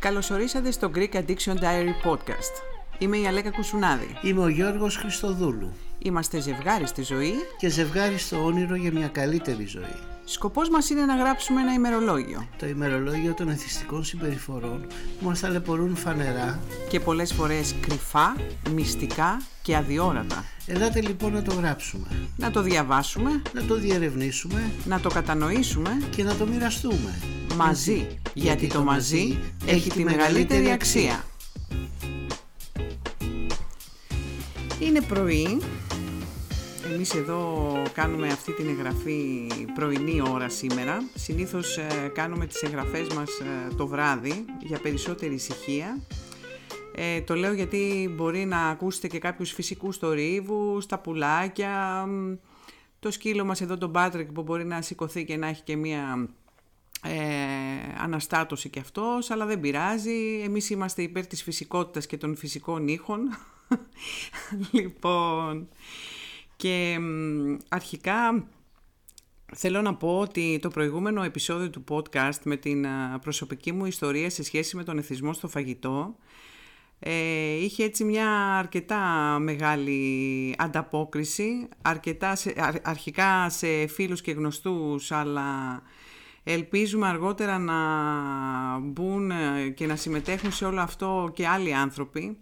Καλωσορίσατε στο Greek Addiction Diary Podcast. Είμαι η Αλέκα Κουσουνάδη. Είμαι ο Γιώργος Χριστοδούλου. Είμαστε ζευγάρι στη ζωή και ζευγάρι στο όνειρο για μια καλύτερη ζωή. Σκοπός μας είναι να γράψουμε ένα ημερολόγιο. Το ημερολόγιο των εθιστικών συμπεριφορών που μας ταλαιπωρούν φανερά και πολλές φορές κρυφά, μυστικά και αδιόρατα. Ελάτε λοιπόν να το γράψουμε. Να το διαβάσουμε. Να το διερευνήσουμε. Να το κατανοήσουμε. Και να το μοιραστούμε. Μαζί. Γιατί, το μαζί έχει τη μεγαλύτερη αξία. Είναι πρωί εμείς εδώ κάνουμε αυτή την εγγραφή πρωινή ώρα σήμερα. Συνήθως ε, κάνουμε τις εγγραφές μας ε, το βράδυ για περισσότερη ησυχία. Ε, το λέω γιατί μπορεί να ακούσετε και κάποιους φυσικούς θορύβους, τα πουλάκια, το σκύλο μας εδώ τον Πάτρικ που μπορεί να σηκωθεί και να έχει και μία ε, αναστάτωση και αυτός, αλλά δεν πειράζει. Εμείς είμαστε υπέρ της φυσικότητας και των φυσικών ήχων. λοιπόν, και αρχικά θέλω να πω ότι το προηγούμενο επεισόδιο του podcast με την προσωπική μου ιστορία σε σχέση με τον εθισμό στο φαγητό ε, είχε έτσι μια αρκετά μεγάλη ανταπόκριση, αρκετά αρχικά σε φίλους και γνωστούς, αλλά ελπίζουμε αργότερα να μπουν και να συμμετέχουν σε όλο αυτό και άλλοι άνθρωποι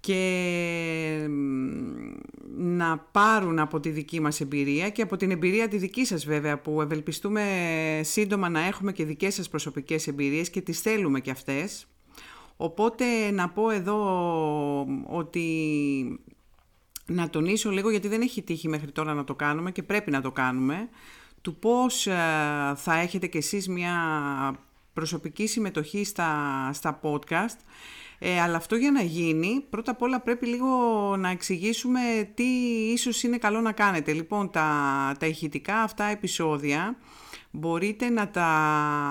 και να πάρουν από τη δική μας εμπειρία και από την εμπειρία τη δική σας βέβαια που ευελπιστούμε σύντομα να έχουμε και δικές σας προσωπικές εμπειρίες και τις θέλουμε και αυτές. Οπότε να πω εδώ ότι να τονίσω λίγο γιατί δεν έχει τύχει μέχρι τώρα να το κάνουμε και πρέπει να το κάνουμε του πώς ε, θα έχετε κι εσείς μια προσωπική συμμετοχή στα, στα podcast ε, αλλά αυτό για να γίνει, πρώτα απ' όλα πρέπει λίγο να εξηγήσουμε τι ίσως είναι καλό να κάνετε. Λοιπόν, τα, τα ηχητικά αυτά επεισόδια μπορείτε να τα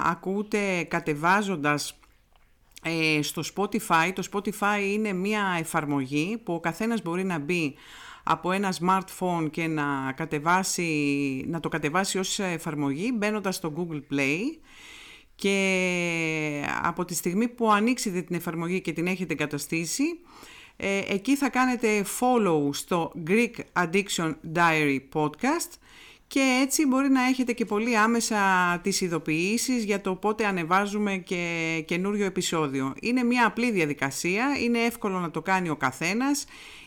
ακούτε κατεβάζοντας ε, στο Spotify. Το Spotify είναι μια εφαρμογή που ο καθένας μπορεί να μπει από ένα smartphone και να, κατεβάσει, να το κατεβάσει ως εφαρμογή μπαίνοντας στο Google Play και από τη στιγμή που ανοίξετε την εφαρμογή και την έχετε εγκαταστήσει ε, εκεί θα κάνετε follow στο Greek Addiction Diary Podcast και έτσι μπορεί να έχετε και πολύ άμεσα τις ειδοποιήσεις για το πότε ανεβάζουμε και καινούριο επεισόδιο. Είναι μια απλή διαδικασία, είναι εύκολο να το κάνει ο καθένας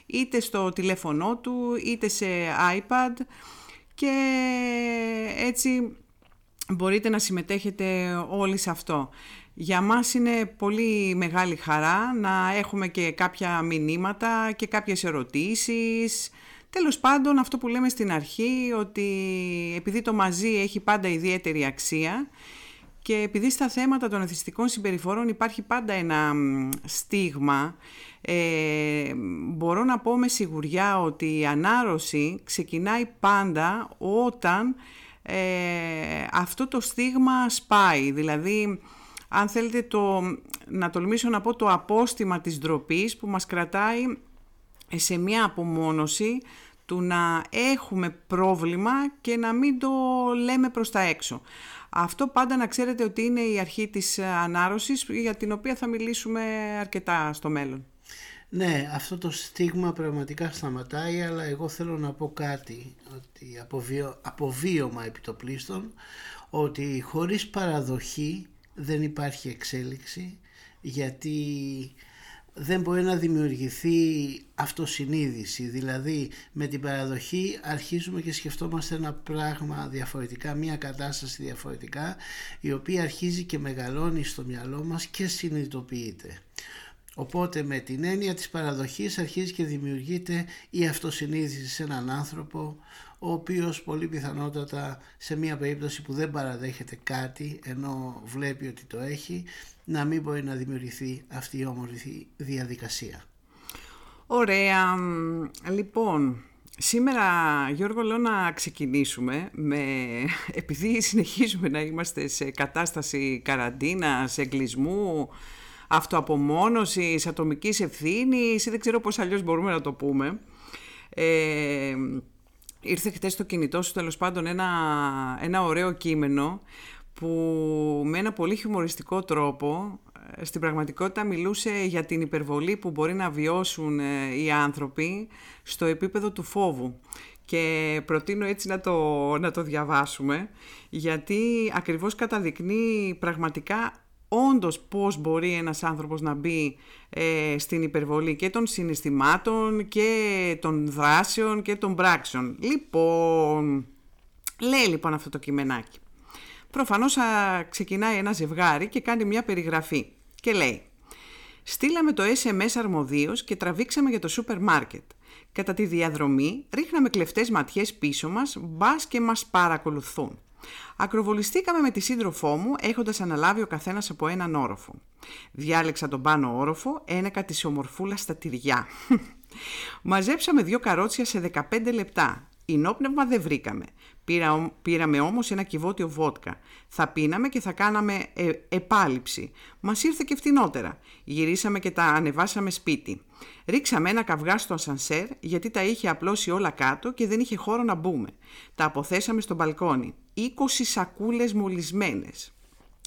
είτε στο τηλέφωνό του είτε σε iPad και έτσι μπορείτε να συμμετέχετε όλοι σε αυτό. Για μας είναι πολύ μεγάλη χαρά να έχουμε και κάποια μηνύματα και κάποιες ερωτήσεις. Τέλος πάντων αυτό που λέμε στην αρχή ότι επειδή το μαζί έχει πάντα ιδιαίτερη αξία και επειδή στα θέματα των εθιστικών συμπεριφορών υπάρχει πάντα ένα στίγμα ε, μπορώ να πω με σιγουριά ότι η ανάρρωση ξεκινάει πάντα όταν ε, αυτό το στίγμα σπάει. Δηλαδή, αν θέλετε το, να τολμήσω να πω το απόστημα της ντροπής που μας κρατάει σε μια απομόνωση του να έχουμε πρόβλημα και να μην το λέμε προς τα έξω. Αυτό πάντα να ξέρετε ότι είναι η αρχή της ανάρρωσης για την οποία θα μιλήσουμε αρκετά στο μέλλον. Ναι, αυτό το στίγμα πραγματικά σταματάει, αλλά εγώ θέλω να πω κάτι, ότι αποβίω, αποβίωμα επιτοπλίστων, ότι χωρίς παραδοχή δεν υπάρχει εξέλιξη, γιατί δεν μπορεί να δημιουργηθεί αυτοσυνείδηση. Δηλαδή με την παραδοχή αρχίζουμε και σκεφτόμαστε ένα πράγμα διαφορετικά, μια κατάσταση διαφορετικά, η οποία αρχίζει και μεγαλώνει στο μυαλό μας και συνειδητοποιείται. Οπότε με την έννοια της παραδοχής αρχίζει και δημιουργείται η αυτοσυνείδηση σε έναν άνθρωπο ο οποίος πολύ πιθανότατα σε μια περίπτωση που δεν παραδέχεται κάτι ενώ βλέπει ότι το έχει να μην μπορεί να δημιουργηθεί αυτή η όμορφη διαδικασία. Ωραία. Λοιπόν, σήμερα Γιώργο λέω να ξεκινήσουμε με, επειδή συνεχίζουμε να είμαστε σε κατάσταση καραντίνας, εγκλισμού, αυτοαπομόνωσης, ατομικής ευθύνης ή δεν ξέρω πώς αλλιώς μπορούμε να το πούμε. Ε, ήρθε χτες στο κινητό σου τέλος πάντων ένα, ένα ωραίο κείμενο που με ένα πολύ χιουμοριστικό τρόπο στην πραγματικότητα μιλούσε για την υπερβολή που μπορεί να βιώσουν ε, οι άνθρωποι στο επίπεδο του φόβου. Και προτείνω έτσι να το, να το διαβάσουμε, γιατί ακριβώς καταδεικνύει πραγματικά όντως πώς μπορεί ένας άνθρωπος να μπει ε, στην υπερβολή και των συναισθημάτων και των δράσεων και των πράξεων. Λοιπόν, λέει λοιπόν αυτό το κειμενάκι. Προφανώς ξεκινάει ένα ζευγάρι και κάνει μια περιγραφή και λέει Στείλαμε το SMS αρμοδίως και τραβήξαμε για το σούπερ μάρκετ. Κατά τη διαδρομή ρίχναμε κλεφτές ματιές πίσω μας, μπας και μας παρακολουθούν. Ακροβολιστήκαμε με τη σύντροφό μου έχοντας αναλάβει ο καθένας από έναν όροφο. Διάλεξα τον πάνω όροφο, ένεκα της ομορφούλα στα τυριά. Μαζέψαμε δύο καρότσια σε 15 λεπτά. Ινόπνευμα δεν βρήκαμε. Πήρα, πήραμε όμως ένα κυβότιο βότκα. Θα πίναμε και θα κάναμε ε, επάλυψη. Μας ήρθε και φτηνότερα. Γυρίσαμε και τα ανεβάσαμε σπίτι. Ρίξαμε ένα καυγά στο ασανσέρ γιατί τα είχε απλώσει όλα κάτω και δεν είχε χώρο να μπούμε. Τα αποθέσαμε στο μπαλκόνι. 20 σακούλες μολυσμένες.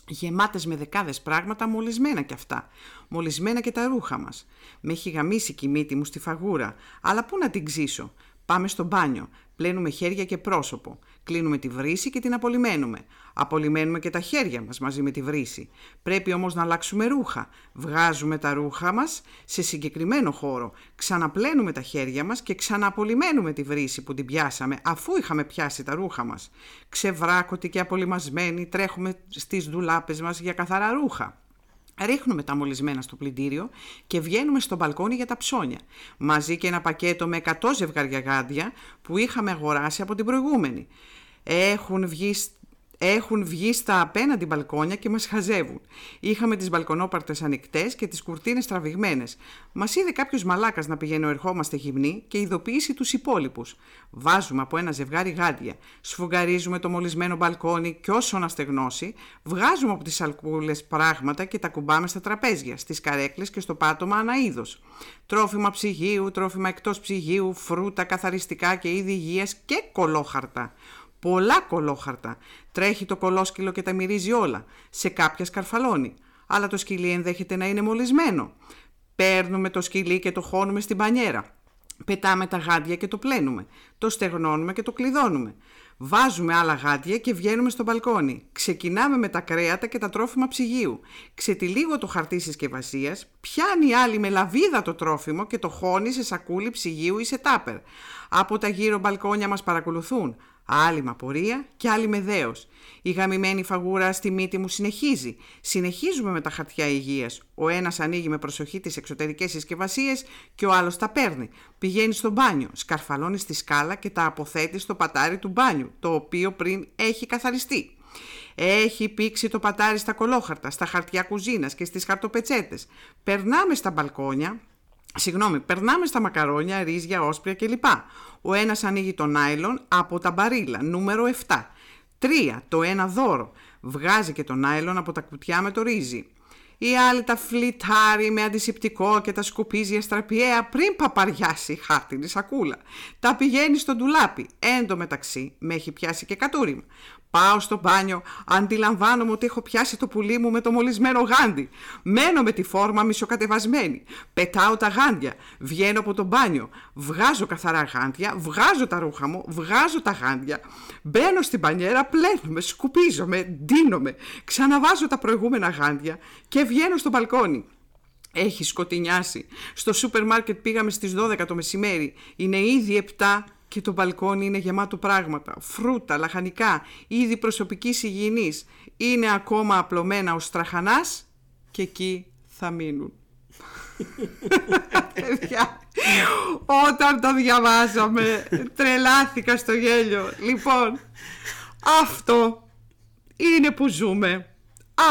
Γεμάτες με δεκάδες πράγματα, μολυσμένα κι αυτά. Μολυσμένα και τα ρούχα μας. Με έχει γαμίσει η μύτη μου στη φαγούρα. Αλλά πού να την ξύσω; Πάμε στο μπάνιο. Πλένουμε χέρια και πρόσωπο. Κλείνουμε τη βρύση και την απολυμένουμε. Απολυμένουμε και τα χέρια μας μαζί με τη βρύση. Πρέπει όμως να αλλάξουμε ρούχα. Βγάζουμε τα ρούχα μας σε συγκεκριμένο χώρο. Ξαναπλένουμε τα χέρια μας και ξαναπολυμένουμε τη βρύση που την πιάσαμε αφού είχαμε πιάσει τα ρούχα μας. Ξεβράκωτοι και απολυμασμένοι τρέχουμε στις ντουλάπες μας για καθαρά ρούχα. Ρίχνουμε τα μολυσμένα στο πλυντήριο και βγαίνουμε στο μπαλκόνι για τα ψώνια. Μαζί και ένα πακέτο με 100 ζευγάρια γάντια που είχαμε αγοράσει από την προηγούμενη. Έχουν βγει έχουν βγει στα απέναντι μπαλκόνια και μας χαζεύουν. Είχαμε τις μπαλκονόπαρτες ανοιχτές και τις κουρτίνες τραβηγμένες. Μας είδε κάποιος μαλάκας να πηγαίνει ερχόμαστε γυμνοί και ειδοποίησε τους υπόλοιπους. Βάζουμε από ένα ζευγάρι γάντια, σφουγγαρίζουμε το μολυσμένο μπαλκόνι και όσο να στεγνώσει, βγάζουμε από τις σαλκούλες πράγματα και τα κουμπάμε στα τραπέζια, στις καρέκλες και στο πάτωμα αναείδος. Τρόφιμα ψυγείου, τρόφιμα εκτός ψυγείου, φρούτα, καθαριστικά και είδη υγείας και κολόχαρτα πολλά κολόχαρτα. Τρέχει το κολόσκυλο και τα μυρίζει όλα. Σε κάποια σκαρφαλώνει. Αλλά το σκυλί ενδέχεται να είναι μολυσμένο. Παίρνουμε το σκυλί και το χώνουμε στην πανιέρα. Πετάμε τα γάντια και το πλένουμε. Το στεγνώνουμε και το κλειδώνουμε. Βάζουμε άλλα γάντια και βγαίνουμε στο μπαλκόνι. Ξεκινάμε με τα κρέατα και τα τρόφιμα ψυγείου. Ξετυλίγω το χαρτί συσκευασίας, πιάνει άλλη με λαβίδα το τρόφιμο και το χώνει σε σακούλι ψυγείου ή σε τάπερ. Από τα γύρω μπαλκόνια μας παρακολουθούν άλλη με απορία και άλλη με δέος. Η γαμημένη φαγούρα στη μύτη μου συνεχίζει. Συνεχίζουμε με τα χαρτιά υγείας. Ο ένας ανοίγει με προσοχή τις εξωτερικές συσκευασίες και ο άλλος τα παίρνει. Πηγαίνει στο μπάνιο, σκαρφαλώνει στη σκάλα και τα αποθέτει στο πατάρι του μπάνιου, το οποίο πριν έχει καθαριστεί. Έχει πήξει το πατάρι στα κολόχαρτα, στα χαρτιά κουζίνας και στις χαρτοπετσέτες. Περνάμε στα μπαλκόνια, Συγγνώμη, περνάμε στα μακαρόνια, ρύζια, όσπρια κλπ. Ο ένας ανοίγει το νάιλον από τα μπαρίλα, νούμερο 7. 3. Το ένα δώρο. Βγάζει και το νάιλον από τα κουτιά με το ρύζι. Η άλλη τα φλιτάρει με αντισηπτικό και τα σκουπίζει αστραπιαία πριν παπαριάσει η χάρτινη σακούλα. Τα πηγαίνει στο ντουλάπι. Εν τω μεταξύ με έχει πιάσει και κατούριμα. Πάω στο μπάνιο, αντιλαμβάνομαι ότι έχω πιάσει το πουλί μου με το μολυσμένο γάντι. Μένω με τη φόρμα μισοκατεβασμένη. Πετάω τα γάντια. Βγαίνω από το μπάνιο. Βγάζω καθαρά γάντια. Βγάζω τα ρούχα μου. Βγάζω τα γάντια. Μπαίνω στην πανιέρα, πλένομαι, σκουπίζομαι, ντύνομαι. Ξαναβάζω τα προηγούμενα γάντια και βγαίνω στο μπαλκόνι. Έχει σκοτεινιάσει. Στο σούπερ μάρκετ πήγαμε στις 12 το μεσημέρι. Είναι ήδη 7 και το μπαλκόνι είναι γεμάτο πράγματα, φρούτα, λαχανικά, είδη προσωπικής υγιεινής. Είναι ακόμα απλωμένα ο στραχανάς και εκεί θα μείνουν. Παιδιά, όταν το διαβάζαμε τρελάθηκα στο γέλιο. Λοιπόν, αυτό είναι που ζούμε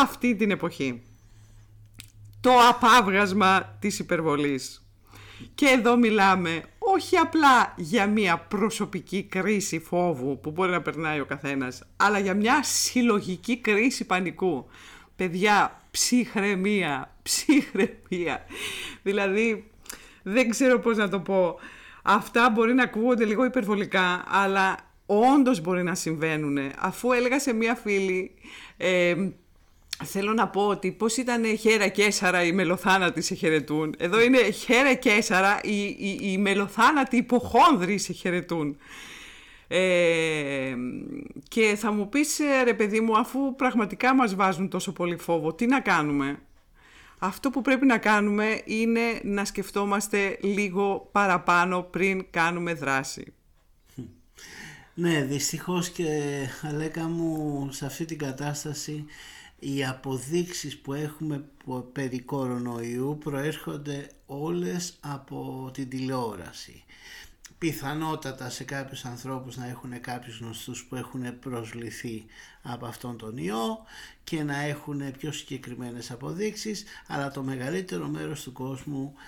αυτή την εποχή. Το απάβγασμα της υπερβολής. Και εδώ μιλάμε όχι απλά για μια προσωπική κρίση φόβου που μπορεί να περνάει ο καθένας, αλλά για μια συλλογική κρίση πανικού. Παιδιά, ψυχραιμία, ψυχραιμία. Δηλαδή, δεν ξέρω πώς να το πω. Αυτά μπορεί να ακούγονται λίγο υπερβολικά, αλλά όντως μπορεί να συμβαίνουν. Αφού έλεγα σε μία φίλη, ε, θέλω να πω ότι πώς ήταν χέρα και έσαρα οι μελοθάνατοι σε χαιρετούν. Εδώ είναι χέρα και έσαρα οι, οι, οι μελοθάνατοι υποχόνδροι σε χαιρετούν. Ε, και θα μου πεις ε, ρε παιδί μου αφού πραγματικά μας βάζουν τόσο πολύ φόβο τι να κάνουμε; Αυτό που πρέπει να κάνουμε είναι να σκεφτόμαστε λίγο παραπάνω πριν κάνουμε δράση ναι δυστυχώς και Αλέκα μου σε αυτή την κατάσταση οι αποδείξεις που έχουμε περί κορονοϊού προέρχονται όλες από την τηλεόραση. Πιθανότατα σε κάποιους ανθρώπους να έχουν κάποιους γνωστούς που έχουν προσληθεί από αυτόν τον ιό και να έχουν πιο συγκεκριμένες αποδείξεις αλλά το μεγαλύτερο μέρος του κόσμου ε,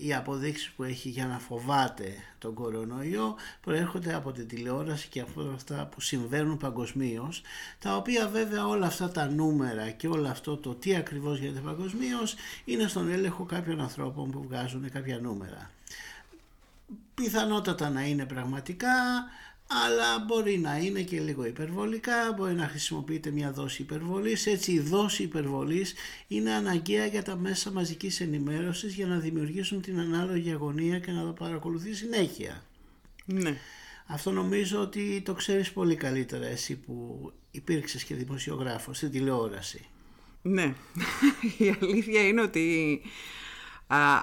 οι αποδείξεις που έχει για να φοβάται τον κορονοϊό προέρχονται από την τηλεόραση και από αυτά που συμβαίνουν παγκοσμίως, τα οποία βέβαια όλα αυτά τα νούμερα και όλο αυτό το τι ακριβώς γίνεται παγκοσμίως είναι στον έλεγχο κάποιων ανθρώπων που βγάζουν κάποια νούμερα. Πιθανότατα να είναι πραγματικά αλλά μπορεί να είναι και λίγο υπερβολικά, μπορεί να χρησιμοποιείται μια δόση υπερβολής. Έτσι η δόση υπερβολής είναι αναγκαία για τα μέσα μαζικής ενημέρωσης για να δημιουργήσουν την ανάλογη αγωνία και να το παρακολουθείς συνέχεια. Ναι. Αυτό νομίζω ότι το ξέρεις πολύ καλύτερα εσύ που υπήρξες και δημοσιογράφος στην τηλεόραση. Ναι, η αλήθεια είναι ότι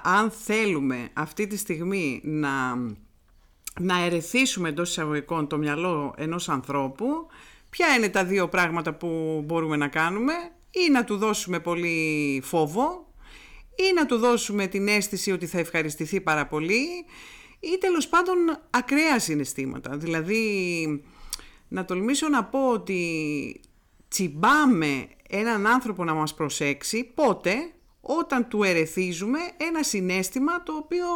αν θέλουμε αυτή τη στιγμή να, να ερεθίσουμε εντός εισαγωγικών το μυαλό ενός ανθρώπου, ποια είναι τα δύο πράγματα που μπορούμε να κάνουμε ή να του δώσουμε πολύ φόβο ή να του δώσουμε την αίσθηση ότι θα ευχαριστηθεί πάρα πολύ ή τέλος πάντων ακραία συναισθήματα. Δηλαδή να τολμήσω να πω ότι τσιμπάμε έναν άνθρωπο να μας προσέξει πότε όταν του ερεθίζουμε ένα συνέστημα το οποίο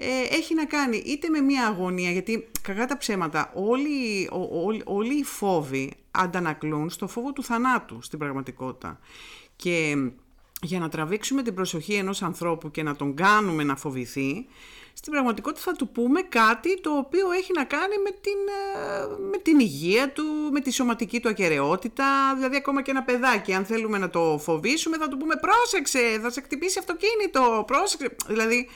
ε, έχει να κάνει είτε με μια αγωνία, γιατί κακά τα ψέματα, όλοι, όλοι οι φόβοι αντανακλούν στο φόβο του θανάτου στην πραγματικότητα. Και για να τραβήξουμε την προσοχή ενός ανθρώπου και να τον κάνουμε να φοβηθεί, στην πραγματικότητα θα του πούμε κάτι το οποίο έχει να κάνει με την, ε, με την υγεία του, με τη σωματική του ακαιρεότητα, δηλαδή ακόμα και ένα παιδάκι, αν θέλουμε να το φοβήσουμε θα του πούμε πρόσεξε, θα σε χτυπήσει αυτοκίνητο, πρόσεξε, δηλαδή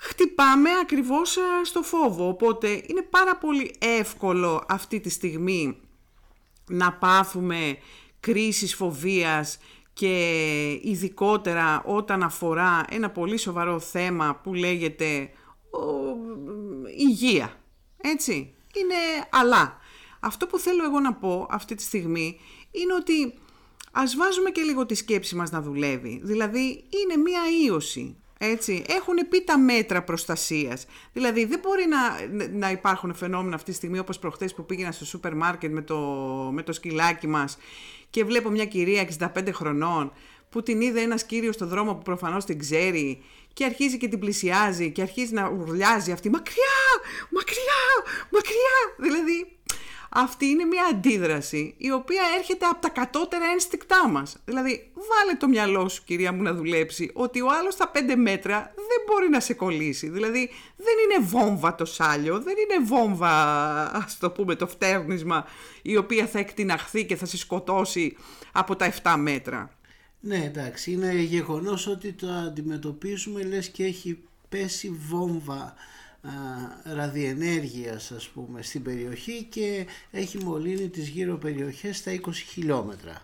χτυπάμε ακριβώς ε, στο φόβο, οπότε είναι πάρα πολύ εύκολο αυτή τη στιγμή να πάθουμε κρίσεις φοβίας και ειδικότερα όταν αφορά ένα πολύ σοβαρό θέμα που λέγεται υγεία. Έτσι, είναι αλλά. Αυτό που θέλω εγώ να πω αυτή τη στιγμή είναι ότι ας βάζουμε και λίγο τη σκέψη μας να δουλεύει. Δηλαδή είναι μία ίωση. Έτσι, έχουν πει τα μέτρα προστασίας. Δηλαδή δεν μπορεί να, να υπάρχουν φαινόμενα αυτή τη στιγμή όπως προχθές που πήγαινα στο σούπερ μάρκετ με το, με το σκυλάκι μας και βλέπω μια κυρία 65 χρονών που την είδε ένας κύριος στο δρόμο που προφανώς την ξέρει και αρχίζει και την πλησιάζει και αρχίζει να ουρλιάζει αυτή «Μακριά! Μακριά! Μακριά!» Δηλαδή αυτή είναι μια αντίδραση η οποία έρχεται από τα κατώτερα ένστικτά μας. Δηλαδή, βάλε το μυαλό σου, κυρία μου, να δουλέψει, ότι ο άλλος στα πέντε μέτρα δεν μπορεί να σε κολλήσει. Δηλαδή, δεν είναι βόμβα το σάλιο, δεν είναι βόμβα, ας το πούμε, το φτέρνισμα, η οποία θα εκτιναχθεί και θα σε σκοτώσει από τα 7 μέτρα. Ναι, εντάξει, είναι γεγονός ότι το αντιμετωπίζουμε, λες και έχει πέσει βόμβα ραδιενέργειας ας πούμε στην περιοχή και έχει μολύνει τις γύρω περιοχές στα 20 χιλιόμετρα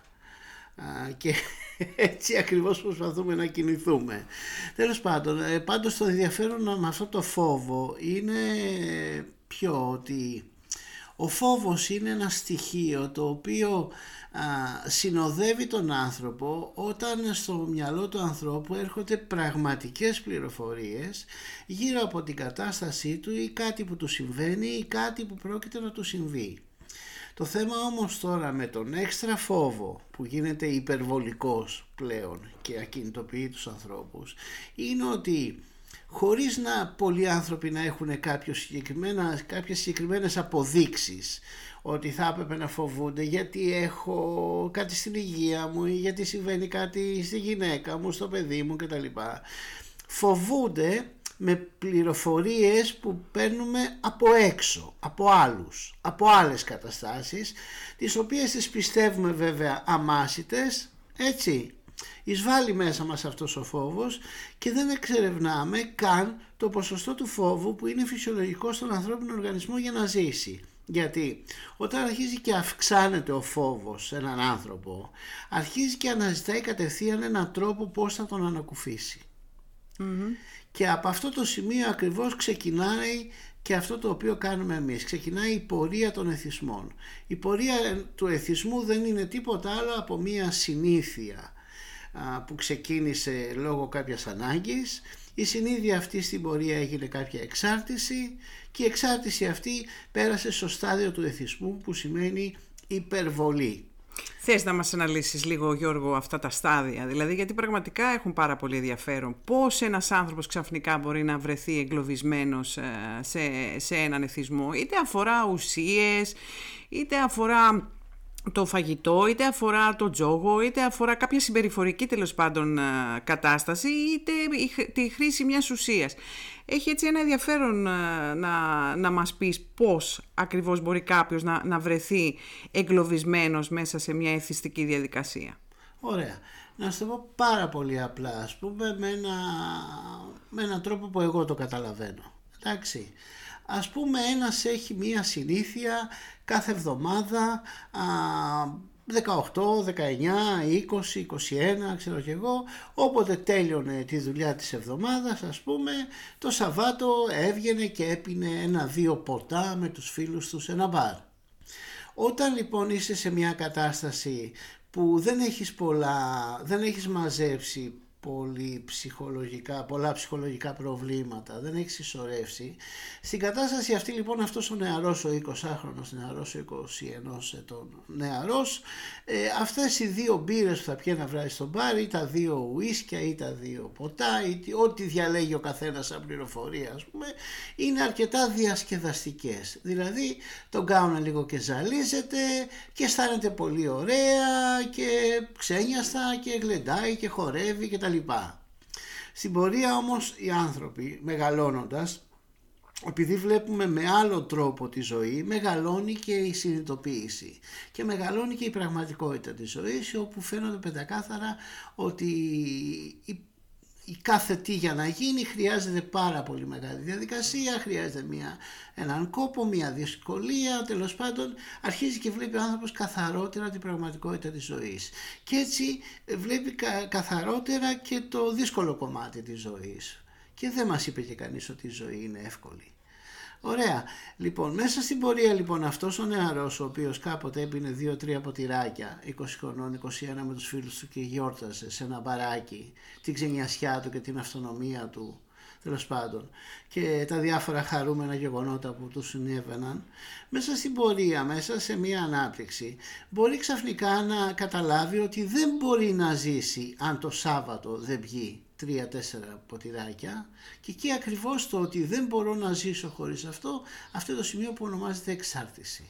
και έτσι ακριβώς προσπαθούμε να κινηθούμε. Τέλος πάντων, ε, πάντως το ενδιαφέρον με αυτό το φόβο είναι πιο ότι ο φόβος είναι ένα στοιχείο το οποίο συνοδεύει τον άνθρωπο όταν στο μυαλό του ανθρώπου έρχονται πραγματικές πληροφορίες γύρω από την κατάστασή του ή κάτι που του συμβαίνει ή κάτι που πρόκειται να του συμβεί. Το θέμα όμως τώρα με τον έξτρα φόβο που γίνεται υπερβολικός πλέον και ακινητοποιεί τους ανθρώπους είναι ότι χωρίς να πολλοί άνθρωποι να έχουν συγκεκριμένα, κάποιες συγκεκριμένες αποδείξεις ότι θα έπρεπε να φοβούνται γιατί έχω κάτι στην υγεία μου ή γιατί συμβαίνει κάτι στη γυναίκα μου, στο παιδί μου κτλ. Φοβούνται με πληροφορίες που παίρνουμε από έξω, από άλλους, από άλλες καταστάσεις, τις οποίες τις πιστεύουμε βέβαια αμάσιτες, έτσι, εισβάλλει μέσα μας αυτός ο φόβος και δεν εξερευνάμε καν το ποσοστό του φόβου που είναι φυσιολογικό στον ανθρώπινο οργανισμό για να ζήσει. Γιατί όταν αρχίζει και αυξάνεται ο φόβος σε έναν άνθρωπο, αρχίζει και αναζητάει κατευθείαν έναν τρόπο πώς θα τον ανακουφισει Και από αυτό το σημείο ακριβώς ξεκινάει και αυτό το οποίο κάνουμε εμείς. Ξεκινάει η πορεία των εθισμών. Η πορεία του εθισμού δεν είναι τίποτα άλλο από μία συνήθεια που ξεκίνησε λόγω κάποιας ανάγκης. Η συνήθεια αυτή στην πορεία έγινε κάποια εξάρτηση και η εξάρτηση αυτή πέρασε στο στάδιο του εθισμού που σημαίνει υπερβολή. Θες να μας αναλύσεις λίγο Γιώργο αυτά τα στάδια, δηλαδή γιατί πραγματικά έχουν πάρα πολύ ενδιαφέρον. Πώς ένας άνθρωπος ξαφνικά μπορεί να βρεθεί εγκλωβισμένος ε, σε, σε έναν εθισμό, είτε αφορά ουσίες, είτε αφορά το φαγητό, είτε αφορά το τζόγο, είτε αφορά κάποια συμπεριφορική τέλος πάντων ε, κατάσταση, είτε τη χρήση μιας ουσίας. Έχει έτσι ένα ενδιαφέρον ε, να, να μας πεις πώς ακριβώς μπορεί κάποιος να, να βρεθεί εγκλωβισμένος μέσα σε μια εθιστική διαδικασία. Ωραία. Να σου το πω πάρα πολύ απλά, ας πούμε, με, ένα, με έναν τρόπο που εγώ το καταλαβαίνω. Εντάξει. Ας πούμε ένας έχει μία συνήθεια κάθε εβδομάδα 18, 19, 20, 21 ξέρω και εγώ όποτε τέλειωνε τη δουλειά της εβδομάδας ας πούμε το Σαββάτο έβγαινε και έπινε ένα-δύο ποτά με τους φίλους τους σε ένα μπαρ. Όταν λοιπόν είσαι σε μια κατάσταση που δεν έχεις πολλά, δεν έχεις μαζέψει πολύ ψυχολογικά, πολλά ψυχολογικά προβλήματα, δεν έχει συσσωρεύσει. Στην κατάσταση αυτή λοιπόν αυτός ο νεαρός, ο 20χρονος νεαρός, ο 21 ετών νεαρός, ε, αυτές οι δύο μπύρες που θα πιένει να βράζει στο μπάρ ή τα δύο ουίσκια ή τα δύο ποτά ή ό,τι διαλέγει ο καθένας σαν πληροφορία ας πούμε, είναι αρκετά διασκεδαστικές. Δηλαδή τον κάνουν λίγο και ζαλίζεται και αισθάνεται πολύ ωραία και ξένιαστα και γλεντάει και χορεύει και τα στην πορεία όμως οι άνθρωποι μεγαλώνοντας επειδή βλέπουμε με άλλο τρόπο τη ζωή, μεγαλώνει και η συνειδητοποίηση και μεγαλώνει και η πραγματικότητα της ζωής όπου φαίνονται πεντακάθαρα ότι η κάθε τι για να γίνει χρειάζεται πάρα πολύ μεγάλη διαδικασία, χρειάζεται μια, έναν κόπο, μια δυσκολία, τέλος πάντων αρχίζει και βλέπει ο άνθρωπος καθαρότερα την πραγματικότητα της ζωής. Και έτσι βλέπει καθαρότερα και το δύσκολο κομμάτι της ζωής. Και δεν μας είπε και κανείς ότι η ζωή είναι εύκολη. Ωραία. Λοιπόν, μέσα στην πορεία λοιπόν αυτός ο νεαρός ο οποίος κάποτε έπινε 2-3 ποτηράκια 20 χρονών, 21 με τους φίλους του και γιόρτασε σε ένα μπαράκι την ξενιασιά του και την αυτονομία του τέλος πάντων και τα διάφορα χαρούμενα γεγονότα που του συνέβαιναν μέσα στην πορεία, μέσα σε μια ανάπτυξη μπορεί ξαφνικά να καταλάβει ότι δεν μπορεί να ζήσει αν το Σάββατο δεν βγει τρία-τέσσερα ποτηράκια και εκεί ακριβώς το ότι δεν μπορώ να ζήσω χωρίς αυτό, αυτό είναι το σημείο που ονομάζεται εξάρτηση.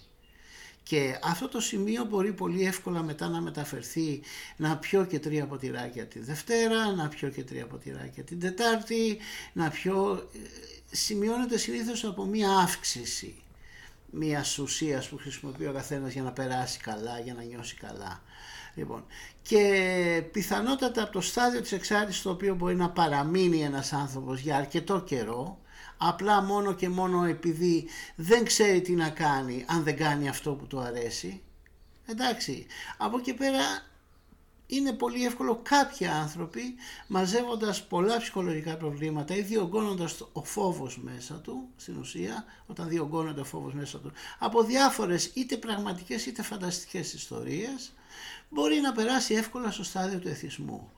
Και αυτό το σημείο μπορεί πολύ εύκολα μετά να μεταφερθεί να πιω και τρία ποτηράκια τη Δευτέρα, να πιω και τρία ποτηράκια την Τετάρτη, να πιω... Ε, σημειώνεται συνήθως από μία αύξηση μια ουσίας που χρησιμοποιεί ο καθένας για να περάσει καλά, για να νιώσει καλά. Λοιπόν, και πιθανότατα από το στάδιο της εξάρτησης το οποίο μπορεί να παραμείνει ένας άνθρωπος για αρκετό καιρό απλά μόνο και μόνο επειδή δεν ξέρει τι να κάνει αν δεν κάνει αυτό που του αρέσει εντάξει από εκεί πέρα είναι πολύ εύκολο κάποιοι άνθρωποι μαζεύοντας πολλά ψυχολογικά προβλήματα ή διωγγώνοντας ο φόβος μέσα του, στην ουσία, όταν διωγγώνεται ο φόβος μέσα του, από διάφορες είτε πραγματικές είτε φανταστικές ιστορίες, μπορεί να περάσει εύκολα στο στάδιο του εθισμού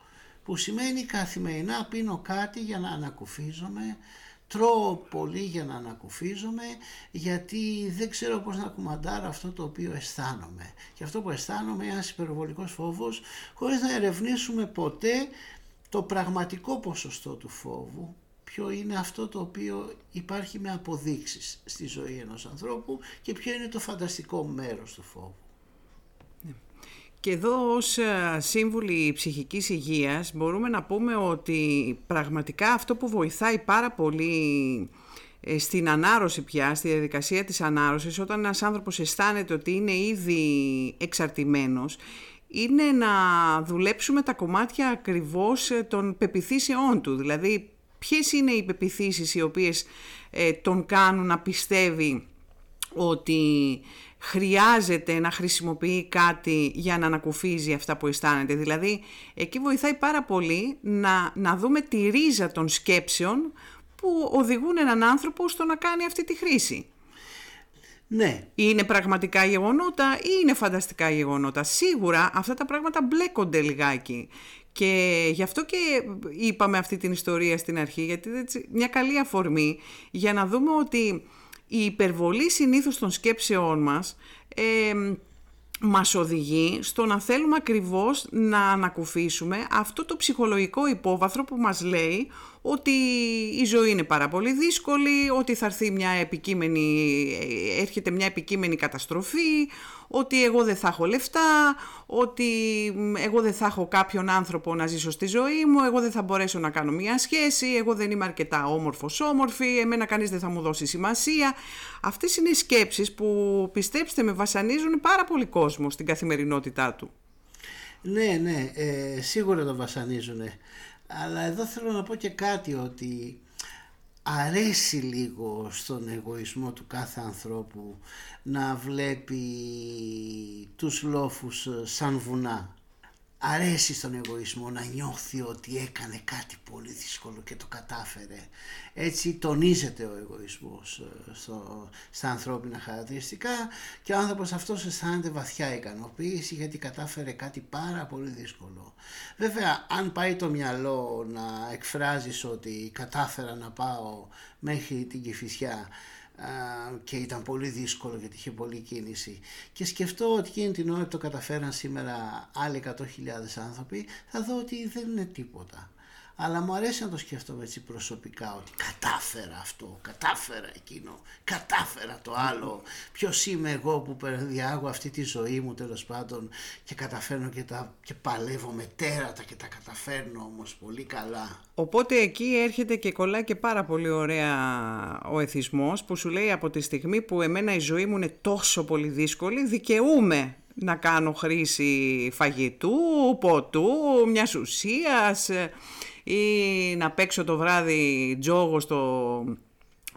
που σημαίνει καθημερινά πίνω κάτι για να ανακουφίζομαι, τρώω πολύ για να ανακουφίζομαι γιατί δεν ξέρω πώς να κουμαντάρω αυτό το οποίο αισθάνομαι. Και αυτό που αισθάνομαι είναι ένας υπερβολικός φόβος χωρίς να ερευνήσουμε ποτέ το πραγματικό ποσοστό του φόβου ποιο είναι αυτό το οποίο υπάρχει με αποδείξεις στη ζωή ενός ανθρώπου και ποιο είναι το φανταστικό μέρος του φόβου. Και εδώ ως ε, σύμβουλοι ψυχικής υγείας μπορούμε να πούμε ότι πραγματικά αυτό που βοηθάει πάρα πολύ ε, στην ανάρρωση πια, στη διαδικασία της ανάρρωσης, όταν ένας άνθρωπος αισθάνεται ότι είναι ήδη εξαρτημένος, είναι να δουλέψουμε τα κομμάτια ακριβώς ε, των πεπιθήσεών του. Δηλαδή, ποιες είναι οι πεπιθήσεις οι οποίες τον κάνουν να πιστεύει ότι χρειάζεται να χρησιμοποιεί κάτι για να ανακουφίζει αυτά που αισθάνεται. Δηλαδή, εκεί βοηθάει πάρα πολύ να, να δούμε τη ρίζα των σκέψεων που οδηγούν έναν άνθρωπο στο να κάνει αυτή τη χρήση. Ναι. Είναι πραγματικά γεγονότα ή είναι φανταστικά γεγονότα; Σίγουρα αυτά τα πράγματα μπλέκονται λιγάκι. Και γι' αυτό και είπαμε αυτή την ιστορία στην αρχή, γιατί είναι μια καλή αφορμή για να δούμε ότι η υπερβολή συνήθως των σκέψεών μας ε, μας οδηγεί στο να θέλουμε ακριβώς να ανακουφίσουμε αυτό το ψυχολογικό υπόβαθρο που μας λέει ότι η ζωή είναι πάρα πολύ δύσκολη, ότι θα έρθει μια επικείμενη, έρχεται μια επικείμενη καταστροφή, ότι εγώ δεν θα έχω λεφτά, ότι εγώ δεν θα έχω κάποιον άνθρωπο να ζήσω στη ζωή μου, εγώ δεν θα μπορέσω να κάνω μια σχέση, εγώ δεν είμαι αρκετά όμορφος όμορφη, εμένα κανείς δεν θα μου δώσει σημασία. Αυτές είναι οι σκέψεις που πιστέψτε με βασανίζουν πάρα πολύ κόσμο στην καθημερινότητά του. Ναι, ναι, ε, σίγουρα το βασανίζουν. Αλλά εδώ θέλω να πω και κάτι ότι αρέσει λίγο στον εγωισμό του κάθε ανθρώπου να βλέπει τους λόφους σαν βουνά αρέσει στον εγωισμό να νιώθει ότι έκανε κάτι πολύ δύσκολο και το κατάφερε. Έτσι τονίζεται ο εγωισμός ε, στο, στα ανθρώπινα χαρακτηριστικά και ο άνθρωπος αυτός αισθάνεται βαθιά ικανοποίηση γιατί κατάφερε κάτι πάρα πολύ δύσκολο. Βέβαια αν πάει το μυαλό να εκφράζεις ότι κατάφερα να πάω μέχρι την Κηφισιά και ήταν πολύ δύσκολο γιατί είχε πολλή κίνηση. Και σκεφτώ ότι εκείνη την ώρα που το καταφέραν σήμερα άλλοι 100.000 άνθρωποι θα δω ότι δεν είναι τίποτα αλλά μου αρέσει να το σκέφτομαι έτσι προσωπικά ότι κατάφερα αυτό, κατάφερα εκείνο, κατάφερα το άλλο. Ποιος είμαι εγώ που διάγω αυτή τη ζωή μου τέλος πάντων και καταφέρνω και, τα, και παλεύω με τέρατα και τα καταφέρνω όμως πολύ καλά. Οπότε εκεί έρχεται και κολλάει και πάρα πολύ ωραία ο εθισμός που σου λέει από τη στιγμή που εμένα η ζωή μου είναι τόσο πολύ δύσκολη δικαιούμαι να κάνω χρήση φαγητού, ποτού, μιας ουσίας ή να παίξω το βράδυ τζόγο στο,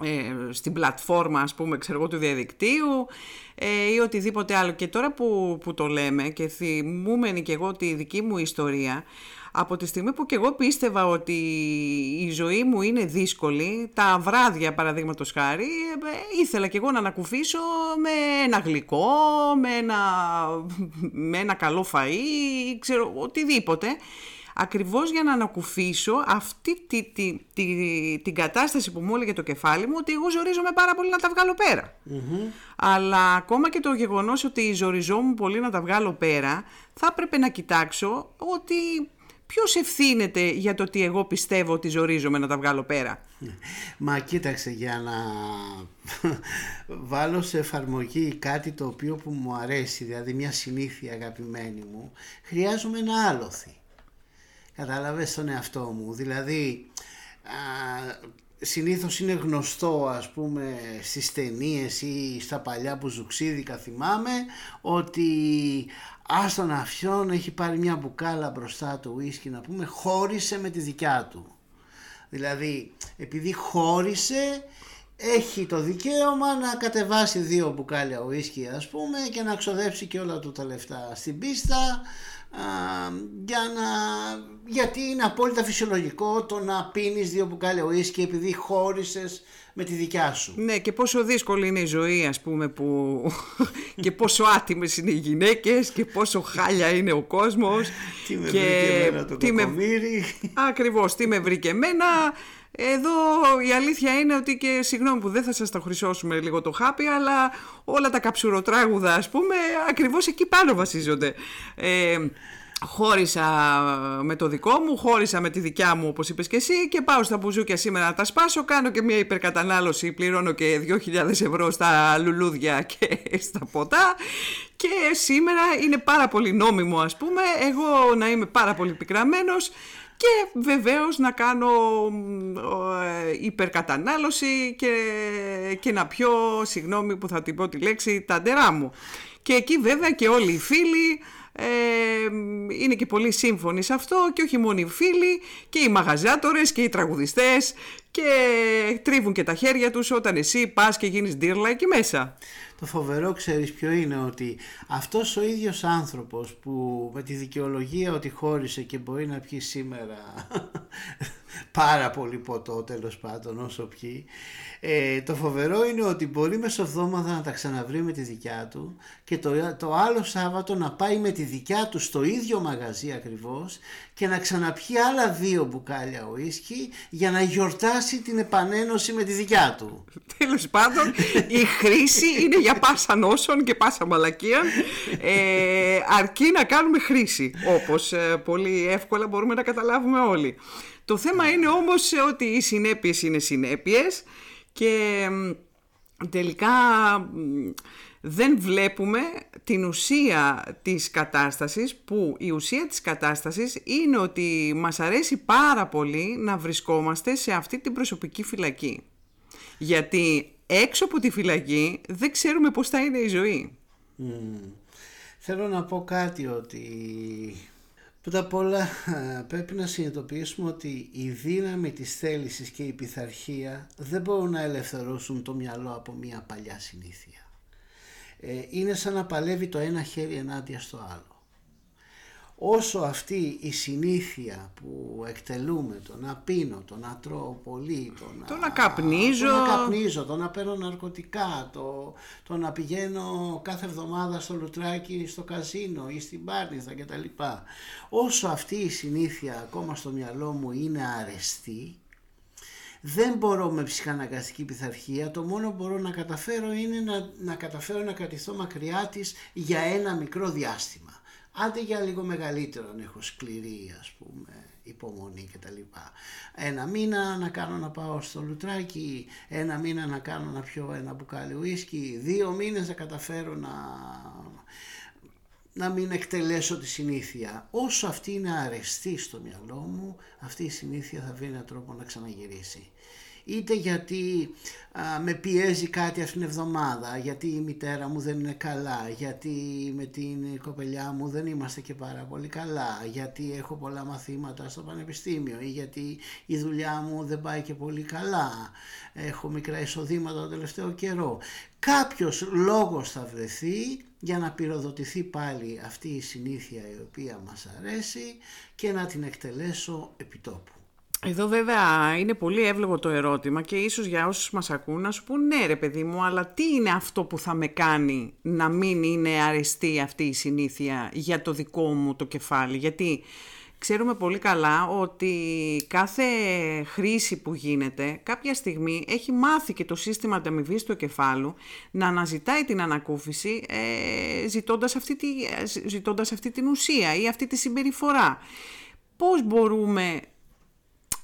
ε, στην πλατφόρμα ας πούμε ξέρω του διαδικτύου ε, ή οτιδήποτε άλλο. Και τώρα που, που το λέμε και θυμούμενη και εγώ τη δική μου ιστορία από τη στιγμή που και εγώ πίστευα ότι η ζωή μου είναι δύσκολη, τα βράδια παραδείγματος χάρη, ε, ήθελα και εγώ να ανακουφίσω με ένα γλυκό, με ένα, με ένα καλό φαΐ, ξέρω, οτιδήποτε ακριβώς για να ανακουφίσω αυτή τη, τη, τη, την κατάσταση που μου έλεγε το κεφάλι μου ότι εγώ ζορίζομαι πάρα πολύ να τα βγάλω Αλλά ακόμα και το γεγονός ότι ζοριζόμουν πολύ να τα βγάλω πέρα θα έπρεπε να κοιτάξω ότι Ποιος ευθύνεται για το ότι εγώ πιστεύω ότι ζορίζομαι να τα βγάλω πέρα. Μα κοίταξε για να βάλω σε εφαρμογή κάτι το οποίο που μου αρέσει, δηλαδή μια συνήθεια αγαπημένη μου, χρειάζομαι ένα άλοθη. Κατάλαβες τον εαυτό μου. Δηλαδή, α, συνήθως είναι γνωστό ας πούμε στις ταινίες ή στα παλιά που ζουξίδικα θυμάμαι ότι άστον αφιόν έχει πάρει μια μπουκάλα μπροστά του ουίσκι να πούμε χώρισε με τη δικιά του. Δηλαδή επειδή χώρισε έχει το δικαίωμα να κατεβάσει δύο μπουκάλια ουίσκι ας πούμε και να ξοδέψει και όλα του τα λεφτά στην πίστα για να, γιατί είναι απόλυτα φυσιολογικό το να πίνεις δύο μπουκάλια ουίσκι επειδή χώρισες με τη δικιά σου. Ναι και πόσο δύσκολη είναι η ζωή ας πούμε που και πόσο άτιμες είναι οι γυναίκες και πόσο χάλια είναι ο κόσμος. τι με και... βρήκε εμένα το τι με... Ακριβώς, τι με βρήκε εμένα. Εδώ η αλήθεια είναι ότι και συγγνώμη που δεν θα σας το χρυσώσουμε λίγο το χάπι αλλά όλα τα καψουροτράγουδα ας πούμε ακριβώς εκεί πάνω βασίζονται. Ε, χώρισα με το δικό μου, χώρισα με τη δικιά μου όπως είπες και εσύ και πάω στα μπουζούκια σήμερα να τα σπάσω, κάνω και μια υπερκατανάλωση, πληρώνω και 2.000 ευρώ στα λουλούδια και στα ποτά και σήμερα είναι πάρα πολύ νόμιμο ας πούμε, εγώ να είμαι πάρα πολύ πικραμένος και βεβαίως να κάνω ε, υπερκατανάλωση και, και να πιω, συγγνώμη που θα την πω τη λέξη, τα ντερά μου. Και εκεί βέβαια και όλοι οι φίλοι ε, είναι και πολύ σύμφωνοι σε αυτό και όχι μόνο οι φίλοι και οι μαγαζάτορες και οι τραγουδιστές και τρίβουν και τα χέρια τους όταν εσύ πας και γίνεις ντύρλα εκεί μέσα. Το φοβερό ξέρεις ποιο είναι ότι αυτός ο ίδιος άνθρωπος που με τη δικαιολογία ότι χώρισε και μπορεί να πιει σήμερα πάρα πολύ ποτό τέλος πάντων όσο πιει ε, το φοβερό είναι ότι μπορεί μεσοβδόμαδα να τα ξαναβρει με τη δικιά του και το, το άλλο Σάββατο να πάει με τη δικιά του στο ίδιο μαγαζί ακριβώς και να ξαναπιεί άλλα δύο μπουκάλια ουίσκι για να γιορτάσει την επανένωση με τη δικιά του. Τέλος πάντων η χρήση είναι για πάσα νόσων και πάσα μαλακία ε, αρκεί να κάνουμε χρήση όπως ε, πολύ εύκολα μπορούμε να καταλάβουμε όλοι. Το θέμα είναι όμως ότι οι συνέπειες είναι συνέπειες και τελικά δεν βλέπουμε την ουσία της κατάστασης που η ουσία της κατάστασης είναι ότι μας αρέσει πάρα πολύ να βρισκόμαστε σε αυτή την προσωπική φυλακή. Γιατί έξω από τη φυλακή δεν ξέρουμε πώς θα είναι η ζωή. Θέλω να πω κάτι ότι Πρώτα απ' όλα πρέπει να συνειδητοποιήσουμε ότι η δύναμη της θέλησης και η πειθαρχία δεν μπορούν να ελευθερώσουν το μυαλό από μια παλιά συνήθεια. Ε, είναι σαν να παλεύει το ένα χέρι ενάντια στο άλλο όσο αυτή η συνήθεια που εκτελούμε, το να πίνω, το να τρώω πολύ, το να, το να καπνίζω, το να, καπνίζω, το να παίρνω ναρκωτικά, το, το να πηγαίνω κάθε εβδομάδα στο λουτράκι, στο καζίνο ή στην Πάρνηθα κτλ. Όσο αυτή η συνήθεια ακόμα στο μυαλό μου είναι αρεστή, δεν μπορώ με ψυχαναγκαστική πειθαρχία, το μόνο που μπορώ να καταφέρω είναι να, να καταφέρω να κρατηθώ μακριά της για ένα μικρό διάστημα. Άντε για λίγο μεγαλύτερο αν έχω σκληρή ας πούμε υπομονή κτλ. Ένα μήνα να κάνω να πάω στο λουτράκι, ένα μήνα να κάνω να πιω ένα μπουκάλι ουίσκι, δύο μήνες να καταφέρω να, να μην εκτελέσω τη συνήθεια. Όσο αυτή είναι αρεστή στο μυαλό μου, αυτή η συνήθεια θα βρει έναν τρόπο να ξαναγυρίσει είτε γιατί με πιέζει κάτι αυτήν την εβδομάδα, γιατί η μητέρα μου δεν είναι καλά, γιατί με την κοπελιά μου δεν είμαστε και πάρα πολύ καλά, γιατί έχω πολλά μαθήματα στο πανεπιστήμιο ή γιατί η δουλειά μου δεν πάει και πολύ καλά, έχω μικρά εισοδήματα το τελευταίο καιρό. Κάποιος λόγος θα βρεθεί για να πυροδοτηθεί πάλι αυτή η συνήθεια η οποία μας αρέσει και να την εκτελέσω επιτόπου. Εδώ βέβαια είναι πολύ εύλογο το ερώτημα και ίσως για όσους μας ακούν να σου πούν ναι ρε παιδί μου αλλά τι είναι αυτό που θα με κάνει να μην είναι αρεστή αυτή η συνήθεια για το δικό μου το κεφάλι γιατί ξέρουμε πολύ καλά ότι κάθε χρήση που γίνεται κάποια στιγμή έχει μάθει και το σύστημα ανταμοιβή του κεφάλου να αναζητάει την ανακούφιση ε, ζητώντας, αυτή τη, ζητώντας αυτή την ουσία ή αυτή τη συμπεριφορά. Πώς μπορούμε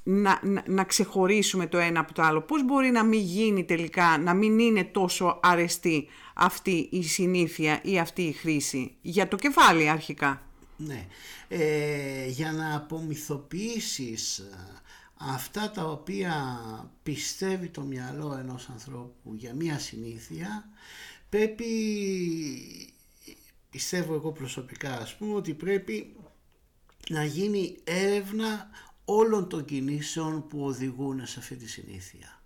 να, να, ξεχωρίσουμε το ένα από το άλλο. Πώς μπορεί να μην γίνει τελικά, να μην είναι τόσο αρεστή αυτή η συνήθεια ή αυτή η χρήση; Για το κεφάλι αρχικά. Ναι, ε, για να απομυθοποιήσεις ε, αυτά τα οποία πιστεύει το μυαλό ενός ανθρώπου για μία συνήθεια πρέπει, πιστεύω εγώ προσωπικά ας πούμε ότι πρέπει να γίνει έρευνα όλων των κινήσεων που οδηγούν σε αυτή τη συνήθεια.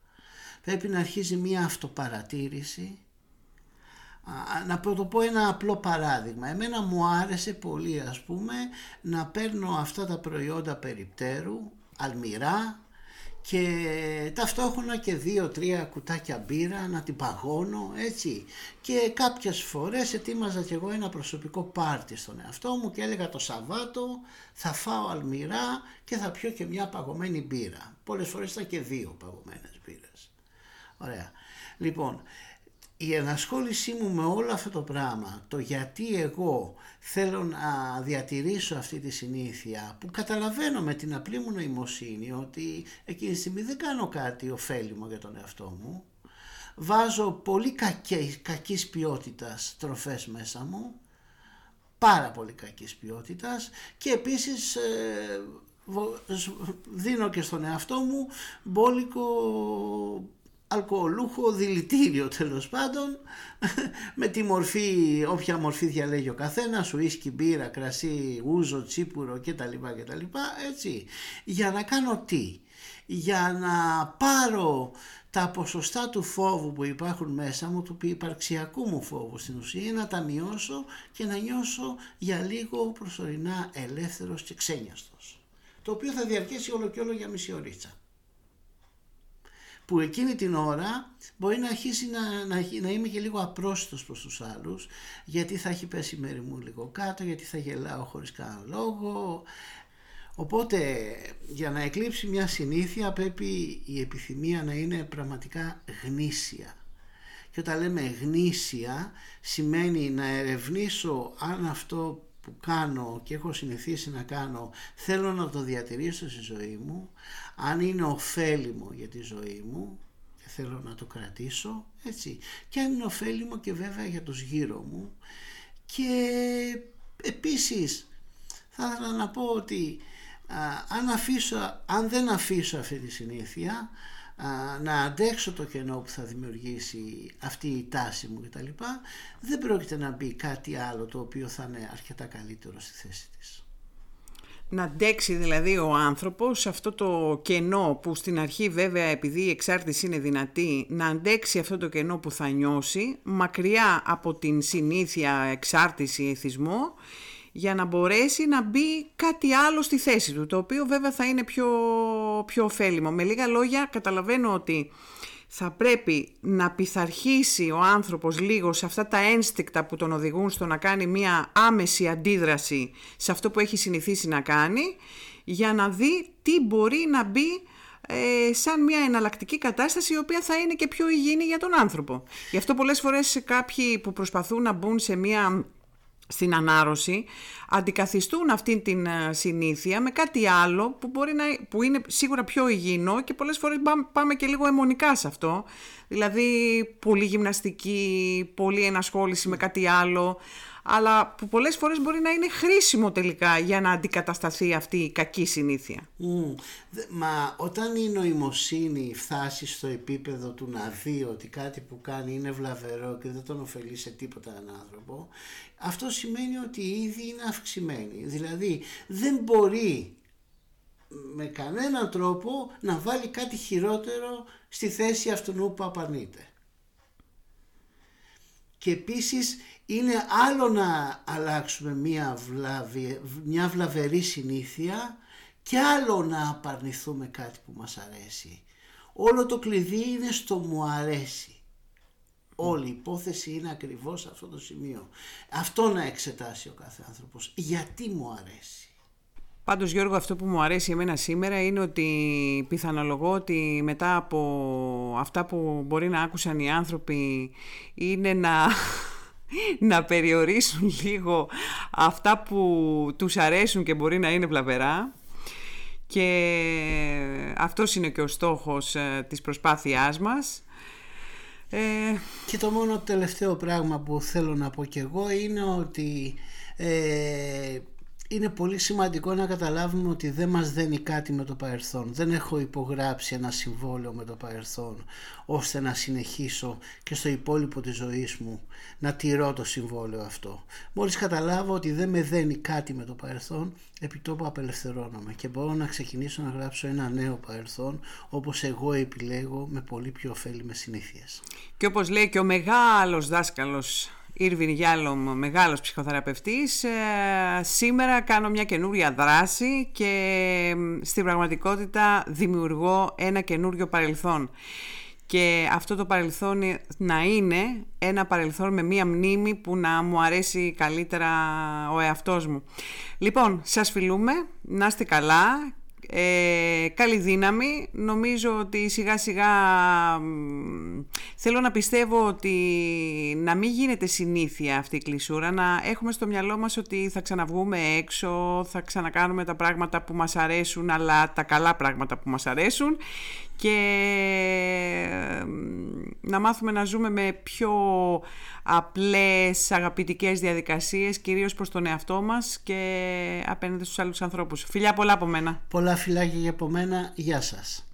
Πρέπει να αρχίζει μία αυτοπαρατήρηση. Να το πω ένα απλό παράδειγμα. Εμένα μου άρεσε πολύ ας πούμε να παίρνω αυτά τα προϊόντα περιπτέρου, αλμυρά, και ταυτόχρονα και δύο-τρία κουτάκια μπύρα να την παγώνω έτσι. Και κάποιες φορές ετοίμαζα και εγώ ένα προσωπικό πάρτι στον εαυτό μου και έλεγα το Σαββάτο θα φάω αλμυρά και θα πιω και μια παγωμένη μπύρα. Πολλές φορές ήταν και δύο παγωμένες μπύρες. Ωραία. Λοιπόν η ενασχόλησή μου με όλο αυτό το πράγμα, το γιατί εγώ θέλω να διατηρήσω αυτή τη συνήθεια που καταλαβαίνω με την απλή μου νοημοσύνη ότι εκείνη τη στιγμή δεν κάνω κάτι ωφέλιμο για τον εαυτό μου βάζω πολύ κακές, κακής ποιότητας τροφές μέσα μου πάρα πολύ κακής ποιότητας και επίσης ε, δίνω και στον εαυτό μου μπόλικο αλκοολούχο δηλητήριο τέλος πάντων με τη μορφή, όποια μορφή διαλέγει ο καθένας, ουίσκι, μπύρα, κρασί, ούζο, τσίπουρο κτλ. κτλ έτσι. Για να κάνω τι, για να πάρω τα ποσοστά του φόβου που υπάρχουν μέσα μου, του υπαρξιακού μου φόβου στην ουσία, να τα μειώσω και να νιώσω για λίγο προσωρινά ελεύθερος και ξένιαστος. Το οποίο θα διαρκέσει όλο και όλο για μισή ωρίτσα που εκείνη την ώρα μπορεί να αρχίσει να, να, να είμαι και λίγο απρόσιτος προς τους άλλους γιατί θα έχει πέσει η μέρη μου λίγο κάτω, γιατί θα γελάω χωρίς κανένα λόγο. Οπότε για να εκλείψει μια συνήθεια πρέπει η επιθυμία να είναι πραγματικά γνήσια. Και όταν λέμε γνήσια σημαίνει να ερευνήσω αν αυτό που κάνω και έχω συνηθίσει να κάνω θέλω να το διατηρήσω στη ζωή μου. Αν είναι ωφέλιμο για τη ζωή μου και θέλω να το κρατήσω έτσι. Και αν είναι ωφέλιμο και βέβαια για τους γύρω μου. Και επίσης θα ήθελα να πω ότι αν, αφήσω, αν δεν αφήσω αυτή τη συνήθεια να αντέξω το κενό που θα δημιουργήσει αυτή η τάση μου κτλ. Δεν πρόκειται να μπει κάτι άλλο το οποίο θα είναι αρκετά καλύτερο στη θέση της. Να αντέξει δηλαδή ο άνθρωπος αυτό το κενό που στην αρχή βέβαια επειδή η εξάρτηση είναι δυνατή να αντέξει αυτό το κενό που θα νιώσει μακριά από την συνήθεια εξάρτηση εθισμό για να μπορέσει να μπει κάτι άλλο στη θέση του, το οποίο βέβαια θα είναι πιο, πιο ωφέλιμο. Με λίγα λόγια καταλαβαίνω ότι θα πρέπει να πειθαρχήσει ο άνθρωπος λίγο σε αυτά τα ένστικτα που τον οδηγούν στο να κάνει μια άμεση αντίδραση σε αυτό που έχει συνηθίσει να κάνει, για να δει τι μπορεί να μπει ε, σαν μια εναλλακτική κατάσταση η οποία θα είναι και πιο υγιεινή για τον άνθρωπο. Γι' αυτό πολλές φορές κάποιοι που προσπαθούν να μπουν σε μια στην ανάρρωση αντικαθιστούν αυτή την ε, συνήθεια με κάτι άλλο που, μπορεί να, που είναι σίγουρα πιο υγιεινό και πολλές φορές πάμε και λίγο αιμονικά σε αυτό. Δηλαδή πολύ γυμναστική, πολύ ενασχόληση με κάτι άλλο αλλά που πολλές φορές μπορεί να είναι χρήσιμο τελικά για να αντικατασταθεί αυτή η κακή συνήθεια. Μα όταν η νοημοσύνη φτάσει στο επίπεδο του να δει ότι κάτι που κάνει είναι βλαβερό και δεν τον ωφελεί σε τίποτα έναν άνθρωπο, αυτό σημαίνει ότι ήδη είναι αυξημένη. Δηλαδή δεν μπορεί με κανέναν τρόπο να βάλει κάτι χειρότερο στη θέση αυτού που απαρνείται. Και επίσης είναι άλλο να αλλάξουμε μια, βλαβη, μια βλαβερή συνήθεια και άλλο να απαρνηθούμε κάτι που μας αρέσει. Όλο το κλειδί είναι στο μου αρέσει. Όλη η υπόθεση είναι ακριβώς αυτό το σημείο. Αυτό να εξετάσει ο κάθε άνθρωπος. Γιατί μου αρέσει. Πάντως Γιώργο αυτό που μου αρέσει εμένα σήμερα είναι ότι πιθανολογώ ότι μετά από αυτά που μπορεί να άκουσαν οι άνθρωποι είναι να να περιορίσουν λίγο αυτά που τους αρέσουν και μπορεί να είναι βλαβερά και αυτός είναι και ο στόχος ε, της προσπάθειάς μας. Ε... Και το μόνο τελευταίο πράγμα που θέλω να πω και εγώ είναι ότι ε, είναι πολύ σημαντικό να καταλάβουμε ότι δεν μας δένει κάτι με το παρελθόν. Δεν έχω υπογράψει ένα συμβόλαιο με το παρελθόν ώστε να συνεχίσω και στο υπόλοιπο της ζωής μου να τηρώ το συμβόλαιο αυτό. Μόλις καταλάβω ότι δεν με δένει κάτι με το παρελθόν, επί τόπου απελευθερώνομαι και μπορώ να ξεκινήσω να γράψω ένα νέο παρελθόν όπως εγώ επιλέγω με πολύ πιο ωφέλιμες συνήθειες. Και όπως λέει και ο μεγάλος δάσκαλος Ήρβιν Γιάλομ, μεγάλος ψυχοθεραπευτής. Ε, σήμερα κάνω μια καινούρια δράση και στην πραγματικότητα δημιουργώ ένα καινούριο παρελθόν. Και αυτό το παρελθόν να είναι ένα παρελθόν με μία μνήμη που να μου αρέσει καλύτερα ο εαυτός μου. Λοιπόν, σας φιλούμε, να είστε καλά Ε, καλή δύναμη. Νομίζω ότι σιγά σιγά θέλω να πιστεύω ότι να μην γίνεται συνήθεια αυτή η κλεισούρα, να έχουμε στο μυαλό μας ότι θα ξαναβγούμε έξω, θα ξανακάνουμε τα πράγματα που μας αρέσουν, αλλά τα καλά πράγματα που μας αρέσουν και να μάθουμε να ζούμε με πιο απλές αγαπητικές διαδικασίες κυρίως προς τον εαυτό μας και απέναντι στους άλλους ανθρώπους. Φιλιά πολλά από μένα. Πολλά φιλάκια από μένα. Γεια σας.